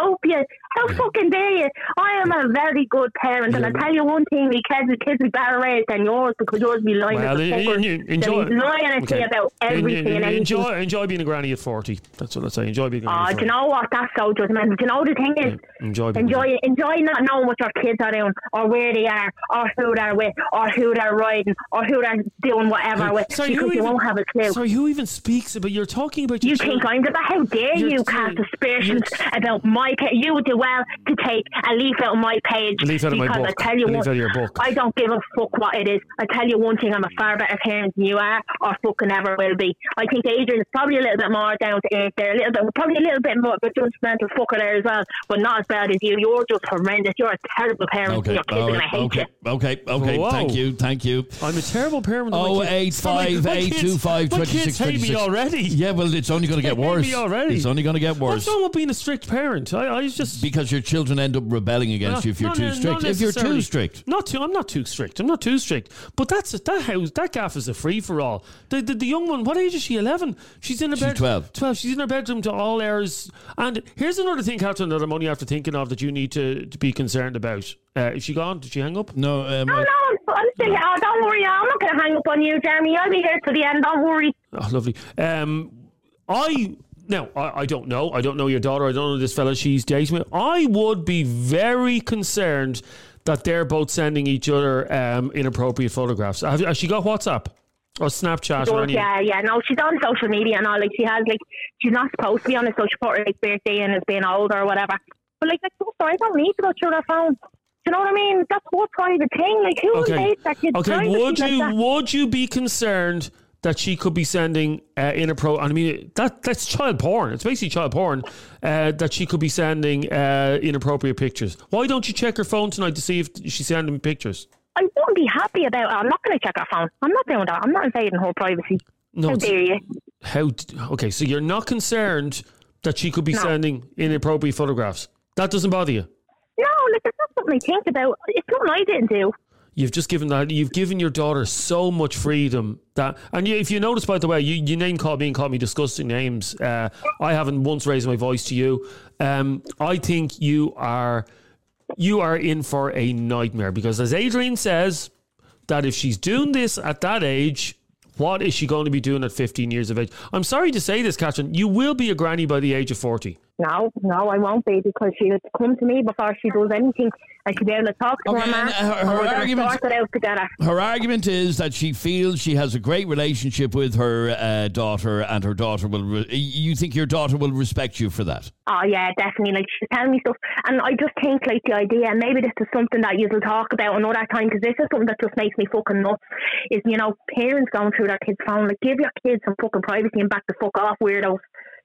fucking dare you? I am a very good parent, and I tell you one thing: me kids, kids be better raised than yours because yours be lying Well, you- fucker. you- enjoy. Lying Okay. about everything en- and anything. enjoy, enjoy being a granny at forty. That's what I say. Enjoy being a granny. Oh, at do 40. you know what? That's so judgmental. Do you know the thing is? Enjoy being Enjoy, enjoy not knowing what your kids are doing, or where they are, or who they're with, or who they're riding, or who they're doing whatever with, Sorry, because you even, won't have a clue. Sorry, who even speaks about? You're talking about. Your You think I'm the how dare You're- you cast aspersions about my? You would do well to take a leaf out of my page. A leaf out of my book. I tell you A leaf what, out of your book. I don't give a fuck what it is. I tell you one thing, I'm a far better parent than you are, or fucking ever will be. I think Adrian is probably a little bit more down to earth there, a little bit, probably a little bit more of a judgmental fucker there as well, but not as bad as you. You're just horrendous. You're a terrible parent. Okay, Your kids right, gonna hate okay, you. okay, okay. Whoa. Thank you, thank you. I'm a terrible parent. Oh My eight five My eight kids- two five my twenty kids six hate me already. Yeah, well, it's only going to get They hate worse. me already. It's only going to get worse. What's wrong with being a strict parent? I, I just because your children end up rebelling against you if you're Not- too not strict. If you're too strict. Not too. I'm not too strict. I'm not too strict. But that's that house. That gaff is a free for all. The, the the young one. What age is she? Eleven. She's in her She's bed. 12. Twelve. She's in her bedroom to all hours. And here's another thing, Catherine, that I'm only after thinking of that you need to, to be concerned about. Uh, is she gone? Did she hang up? No. Um, Oh, no, I'm, I'm still here. Oh, don't worry. I'm not going to hang up on you, Jeremy. I'll be here till the end. Don't worry. Oh, lovely. Um, I now I, I don't know. I don't know your daughter. I don't know this fella she's dating with. I would be very concerned that they're both sending each other um, inappropriate photographs. Have, has she got WhatsApp or Snapchat or any? yeah, yeah. No, she's on social media and all. Like she has, like she's not supposed to be on a social her like birthday in as being old or whatever. But like, like sister, I don't need to go through their phone. Do you know what I mean? That's her private thing. Like, who Okay. that kid's Okay. Would like you that? would you be concerned that she could be sending uh, inappropriate? I mean, that that's child porn. It's basically child porn. Uh, that she could be sending uh, inappropriate pictures. Why don't you check her phone tonight to see if she's sending pictures? I wouldn't be happy about it. I'm not going to check her phone. I'm not doing that. I'm not invading her privacy. No, How dare you? How? Okay, so you're not concerned that she could be No. sending inappropriate photographs. That doesn't bother you. No, like it's not something I think about. It's something I didn't do. You've just given that. You've given your daughter so much freedom that, and you, if you notice, by the way, you, you name called me and called me disgusting names. Uh, I haven't once raised my voice to you. Um, I think you are, you are in for a nightmare because, as Adrian says, that if she's doing this at that age, what is she going to be doing at 15 years of age? I'm sorry to say this, Catherine. You will be a granny by the age of 40. No, no, I won't be because she'll come to me before she does anything and she'll be able to talk to Okay, her man her- her we're going to argument- it out together. Her argument is that she feels she has a great relationship with her uh, daughter, and her daughter will. Re- you think your daughter will respect you for that? Oh yeah, definitely. Like she's telling me stuff, and I just think like the idea, and maybe this is something that you'll talk about another time because this is something that just makes me fucking nuts. Is you know parents going through their kids' phone, like give your kids some fucking privacy and back the fuck off, weirdos.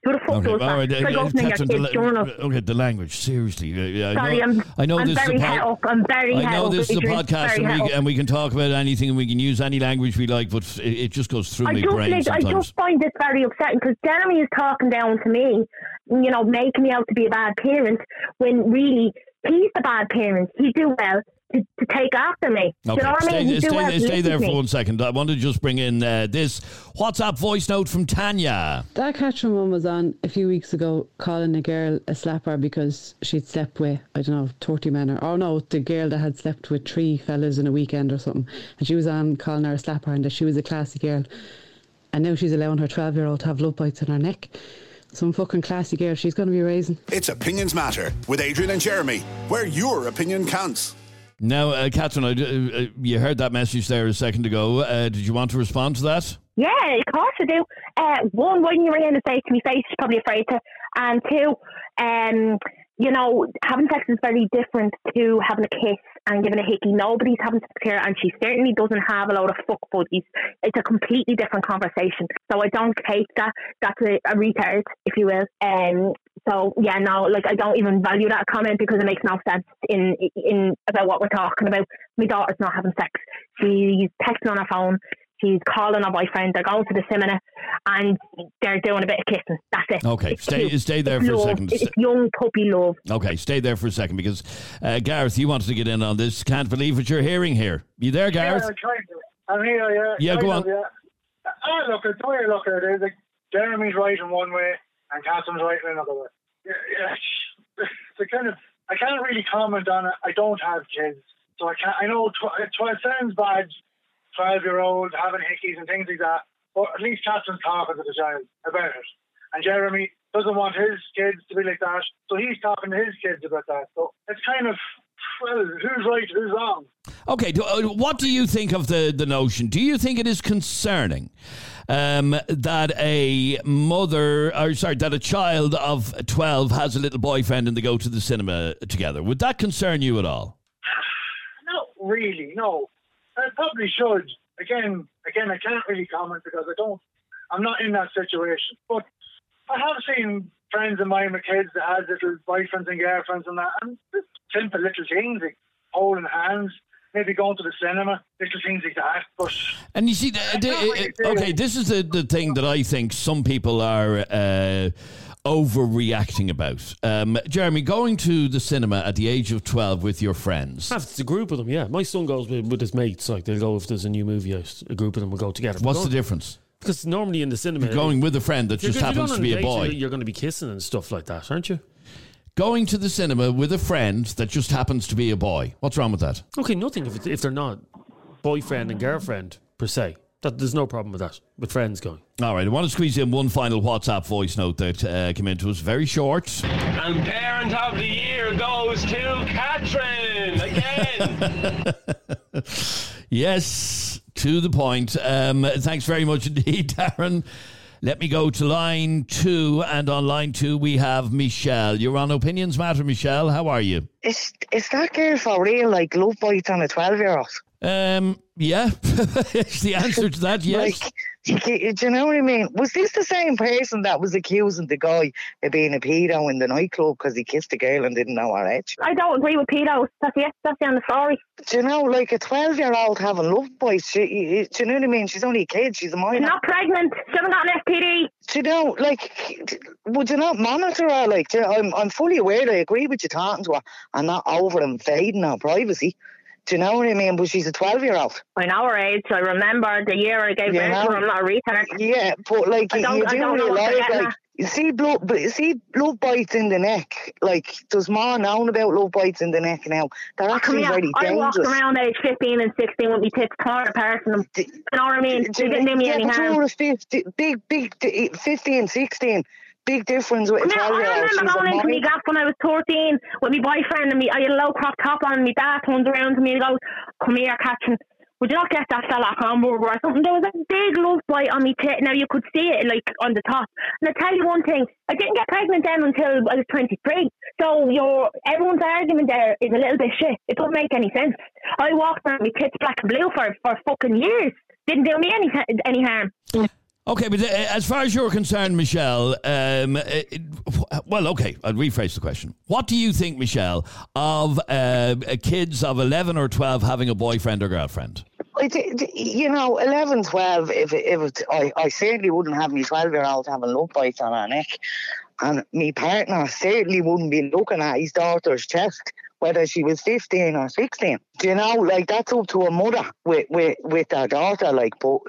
Who the fuck Okay, does that? all right, It's like opening kids' the, journal. okay, the language. Seriously, Uh, I Sorry, know, I'm, I know I'm this very is a het pod- up. I'm very I know this is a podcast, and we, and we can talk about anything, and we can use any language we like, but it, it just goes through I my brain like, I just find this very upsetting because Jeremy is talking down to me, you know, making me out to be a bad parent when really he's the bad parent. He do well to, to take after me. Do Okay, you know what stay, I mean? Stay, do well to stay there for one second. I want to just bring in uh, this WhatsApp voice note from Tanya. That Catherine one was on a few weeks ago calling a girl a slapper because she'd slept with, I don't know, 30 men or, oh no, the girl that had slept with three fellas in a weekend or something. And she was on calling her a slapper and that she was a classy girl. And now she's allowing her 12 year old to have love bites on her neck. some fucking classy girl she's going to be raising. It's Opinions Matter with Adrian and Jeremy, where your opinion counts. Now, uh, Catherine, I, uh, you heard that message there a second ago. Uh, did you want to respond to that? Yeah, of course I do. Uh, one, when you ring in and say to me face, she's probably afraid to. And two, um, you know, having sex is very different to having a kiss and giving a hickey. Nobody's having sex here, and she certainly doesn't have a lot of fuck buddies. It's a completely different conversation. So I don't take that. That's a, a retard, if you will. Um, so yeah, no, like I don't even value that comment because it makes no sense in in about what we're talking about. My daughter's not having sex. She's texting on her phone. She's calling her boyfriend. They're going to the cinema, and they're doing a bit of kissing. That's it. Okay, It's stay cute. stay there It's for a love. second. It's young puppy love. Okay, stay there for a second because uh, Gareth, you wanted to get in on this. Can't believe what you're hearing here. You there, Gareth? Yeah, I'm to. I'm here, yeah. Yeah, go kind on. of, yeah. Ah, look, it's the way I look at it is like Jeremy's right in one way and Catherine's right in another way. Yeah, yeah. It's kind of, I can't really comment on it. I don't have kids, so I can't. I know tw- it, tw- it sounds bad, twelve year old having hickeys and things like that, but at least Catherine's talking to the child about it, and Jeremy doesn't want his kids to be like that, so he's talking to his kids about that. So it's kind of, well, who's right, who's wrong? Okay, do, uh, what do you think of the, the notion? Do you think it is concerning um, that a mother, or sorry, that a child of 12 has a little boyfriend and they go to the cinema together? Would that concern you at all? Not really, no. I probably should. Again, again, I can't really comment because I don't. I'm not in that situation. But I have seen friends of mine with kids that had little boyfriends and girlfriends and that, and just simple little things like holding hands, maybe going to the cinema, little things like that. But And you see, the, the- okay, this is the, the thing that I think some people are uh, overreacting about. Um, Jeremy, going to the cinema at the age of 12 with your friends. If it's a group of them, yeah. My son goes with, with his mates. Like they'll go if there's a new movie out. A group of them will go together. What's the difference? Because normally in the cinema, You're going with a friend that just go- if you're happens to be a boy. You're, going to be kissing and stuff like that, aren't you? Going to the cinema with a friend that just happens to be a boy. What's wrong with that? Okay, nothing if, if they're not boyfriend and girlfriend per se. That there's no problem with that. With friends going. All right, I want to squeeze in one final WhatsApp voice note that uh, came into us. Very short. And Parent of the Year goes to Catherine again. Yes, to the point. Um, thanks very much indeed, Darren. Let me go to line two, and on line two we have Michelle. You're on Opinions Matter, Michelle. How are you? Is is that girl for real? Like love bites on a twelve year old? Um, yeah, it's the answer to that. Yes. Like, do you know what I mean? Was this the same person that was accusing the guy of being a pedo in the nightclub because he kissed a girl and didn't know her age? I don't agree with pedos. That's the that's the end of the story. Do you know, like a twelve-year-old having love bites? She, you- do you know what I mean? She's only a kid. She's a minor. She's not pregnant. She hasn't got an STD. Do you know, like, would you not monitor her? Like, do you- I'm, I'm fully aware. I agree with you talking to her and not over invading her privacy. Do you know what I mean? But she's a twelve-year-old. I know her age. I remember the year I gave You birth to her. I'm not a retard. Yeah, but like I you, I do know realise, like you see blood, see blood bites in the neck. Like there's more known about love bites in the neck now. They're oh, Come actually here. very I walked dangerous. around age 15 and 16 with my tits torn apart from them. You know what I mean? They didn't do me yeah, any harm. were 50, big, big, d- 15, 16. Big difference with a Come here, I old. remember going into my gaff when I was 13 with my boyfriend and me. I had a low crop top on and my dad turns around to me and goes, Come here, Catherine. Would you not get that fella a hamburger or something? There was a big love bite on me tit. Now you could see it like on the top. And I tell you one thing, I didn't get pregnant then until I was 23. So your everyone's argument there is a little bit shit. It doesn't make any sense. I walked around my tits black and blue for for fucking years. Didn't do me any any harm. Okay, but uh, as far as you're concerned, Michelle, um, uh, it, well, okay, I'll rephrase the question. What do you think, Michelle, of uh, kids of 11 or 12 having a boyfriend or girlfriend? You know, 11, 12, if, if it, I, I certainly wouldn't have my 12 year old having love bites on her neck. And my partner certainly wouldn't be looking at his daughter's chest, whether she was 15 or 16. Do you know, like, that's up to a mother with, with, with their daughter, like, but.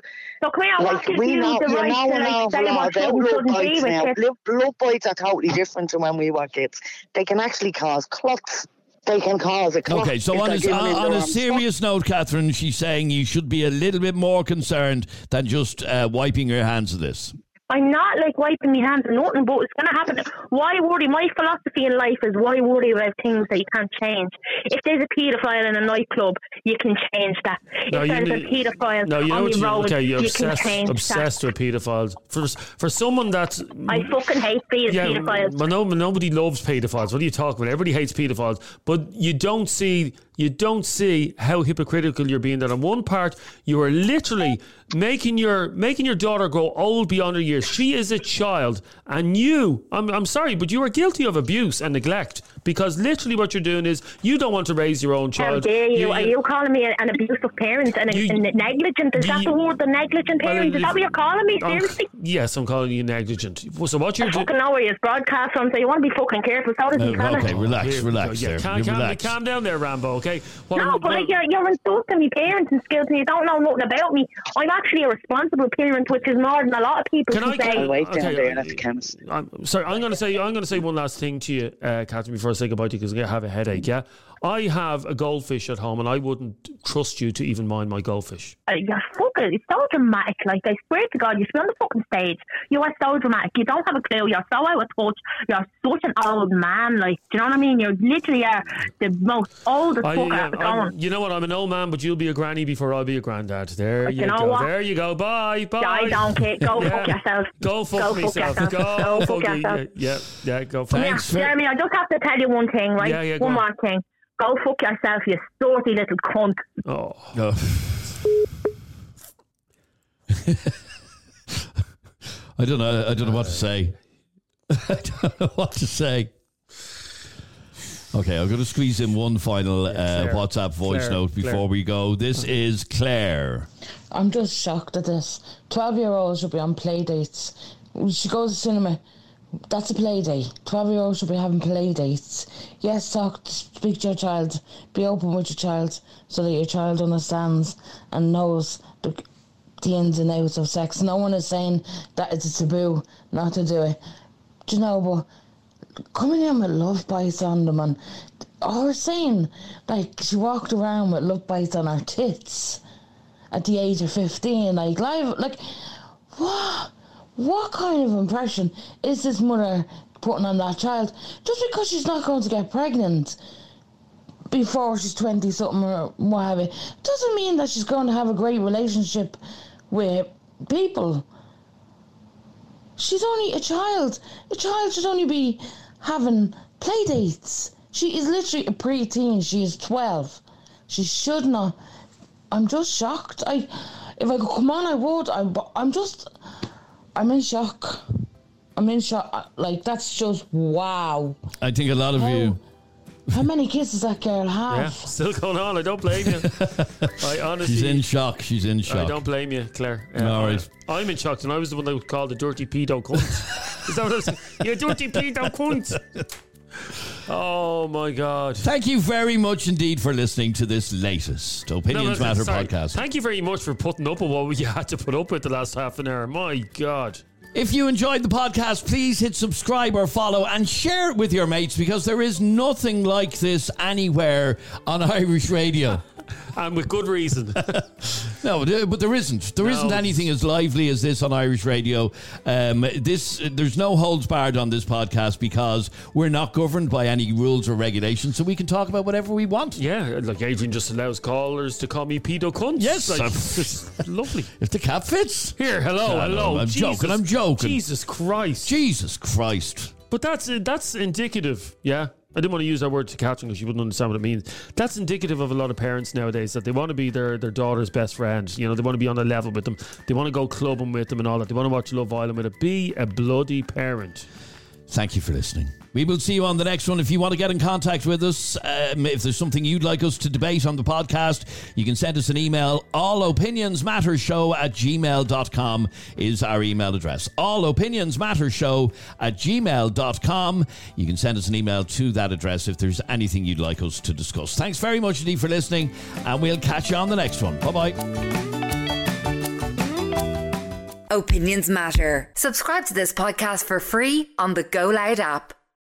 So come here, like, what we you know, the you right know to, an awful lot what about should and love shouldn't be bites now. kids? Love, love bites are totally different to when we were kids. They can actually cause clots. They can cause a clot. Okay, so on they're a, on a wrong serious note, Catherine, she's saying you should be a little bit more concerned than just uh, wiping your hands of this. I'm not like wiping my hands or nothing, but it's going to happen. Why worry? My philosophy in life is why worry about things that you can't change. If there's a paedophile in a nightclub, you can change that. No, if there's need- a paedophile No, you on the you, road, okay, you're you can obsessed, change obsessed with paedophiles. For for someone that's that. I fucking hate yeah, paedophiles. but no, nobody loves paedophiles. What are you talking about? Everybody hates paedophiles, but you don't see you don't see how hypocritical you're being. That on one part you are literally making your making your daughter grow old beyond her years. She is a child, and you, I'm I'm sorry, but you are guilty of abuse and neglect because literally what you're doing is you don't want to raise your own child. How dare you? Are you calling me an abusive parent and, a, and a negligent? Is that the word, the negligent parent? Is that what you're calling me? Seriously? yes, I'm calling you negligent. So what you're doing? fucking know where your broadcast from, so you want to be fucking careful. So does Uh, he, fella. okay, relax, Here relax go. Yeah, there. calm, You calm, relax. calm down there, Rambo. Okay. What No, I'm- but like you're, you're insulting me parents and skills and you don't know nothing about me. I'm actually a responsible parent, which is more than a lot of people Can can, I- say. can I- okay, I'm sorry. I'm going to say. I'm going to say one last thing to you, uh, Catherine, before Say goodbye to you, because I have a headache. Yeah, I have a goldfish at home, and I wouldn't trust you to even mind my goldfish. Uh, you're fucking, it's so dramatic. Like, I swear to God, you should be on the fucking stage. You are so dramatic. You don't have a clue. You're so out of touch. You're such an old man. Like, do you know what I mean? You literally are the most oldest I, fucker yeah, going. you know what? I'm an old man, but you'll be a granny before I'll be a granddad. There But you, you know go. what? There you go. Bye. Bye. I don't care. Go Yeah. fuck yourself. Go fuck Go fuck myself. yourself. Go, Go fuck fuck yourself. Yeah, yeah, yeah, go fuck Yeah, Jeremy, I just have to tell you one thing, right? Yeah, yeah, one on. more thing. Go fuck yourself, you dirty little cunt. Oh. I don't know. I don't know what to say. I don't know what to say. Okay, I'm going to squeeze in one final uh, Claire. WhatsApp voice Claire, note before Claire. we go. This is Claire. I'm just shocked at this. 12 year olds should be on play dates. She goes to cinema. That's a play day. 12 year olds should be having play dates. Yes, talk, speak to your child. Be open with your child so that your child understands and knows the, the ins and outs of sex. No one is saying that it's a taboo not to do it. Do you know, but coming in with love bites on them and or saying like she walked around with love bites on her tits at the age of 15 like live like what what kind of impression is this mother putting on that child? Just because she's not going to get pregnant before she's 20 something or what have you doesn't mean that she's going to have a great relationship with people. She's only a child. A child should only be having play dates. She is literally a preteen. She is 12 she should not. I'm just shocked. I, if I could come on, I would. I, I'm just, I'm in shock. I'm in shock. Like that's just wow. I think a lot of you. How many kids does that girl have? Yeah, still going on. I don't blame you. I honestly. She's in shock. She's in shock. I don't blame you, Claire. All I- right. I'm in shock, and I was the one that was called the dirty pedo cunt. Is that what I was saying? You dirty pedo cunt. Oh my God! Thank you very much indeed for listening to this latest Opinions No, Matter sorry. podcast. Thank you very much for putting up with what you had to put up with the last half an hour. My God. If you enjoyed the podcast, please hit subscribe or follow and share it with your mates because there is nothing like this anywhere on Irish radio. and with good reason. no, but there isn't. There No. not anything as lively as this on Irish radio. Um, this there's no holds barred on this podcast because we're not governed by any rules or regulations, so we can talk about whatever we want. Yeah, like Adrian just allows callers to call me pedo cunts. Yes, like, it's lovely. If the cap fits. Here, hello, No, no, hello. I'm Jesus, joking. I'm joking. Jesus Christ. Jesus Christ. But that's uh, that's indicative. Yeah, I didn't want to use that word to Catherine because she wouldn't understand what it means. That's indicative of a lot of parents nowadays that they want to be their their daughter's best friend. You know, they want to be on a level with them. They want to go clubbing with them and all that. They want to watch Love Island with it. Be a bloody parent. Thank you for listening. We will see you on the next one. If you want to get in contact with us, um, if there's something you'd like us to debate on the podcast, you can send us an email. All opinions matter show at gmail.com is our email address. All opinions matter show at gmail.com. You can send us an email to that address if there's anything you'd like us to discuss. Thanks very much indeed for listening, and we'll catch you on the next one. Bye bye. Opinions matter. Subscribe to this podcast for free on the Go Loud app.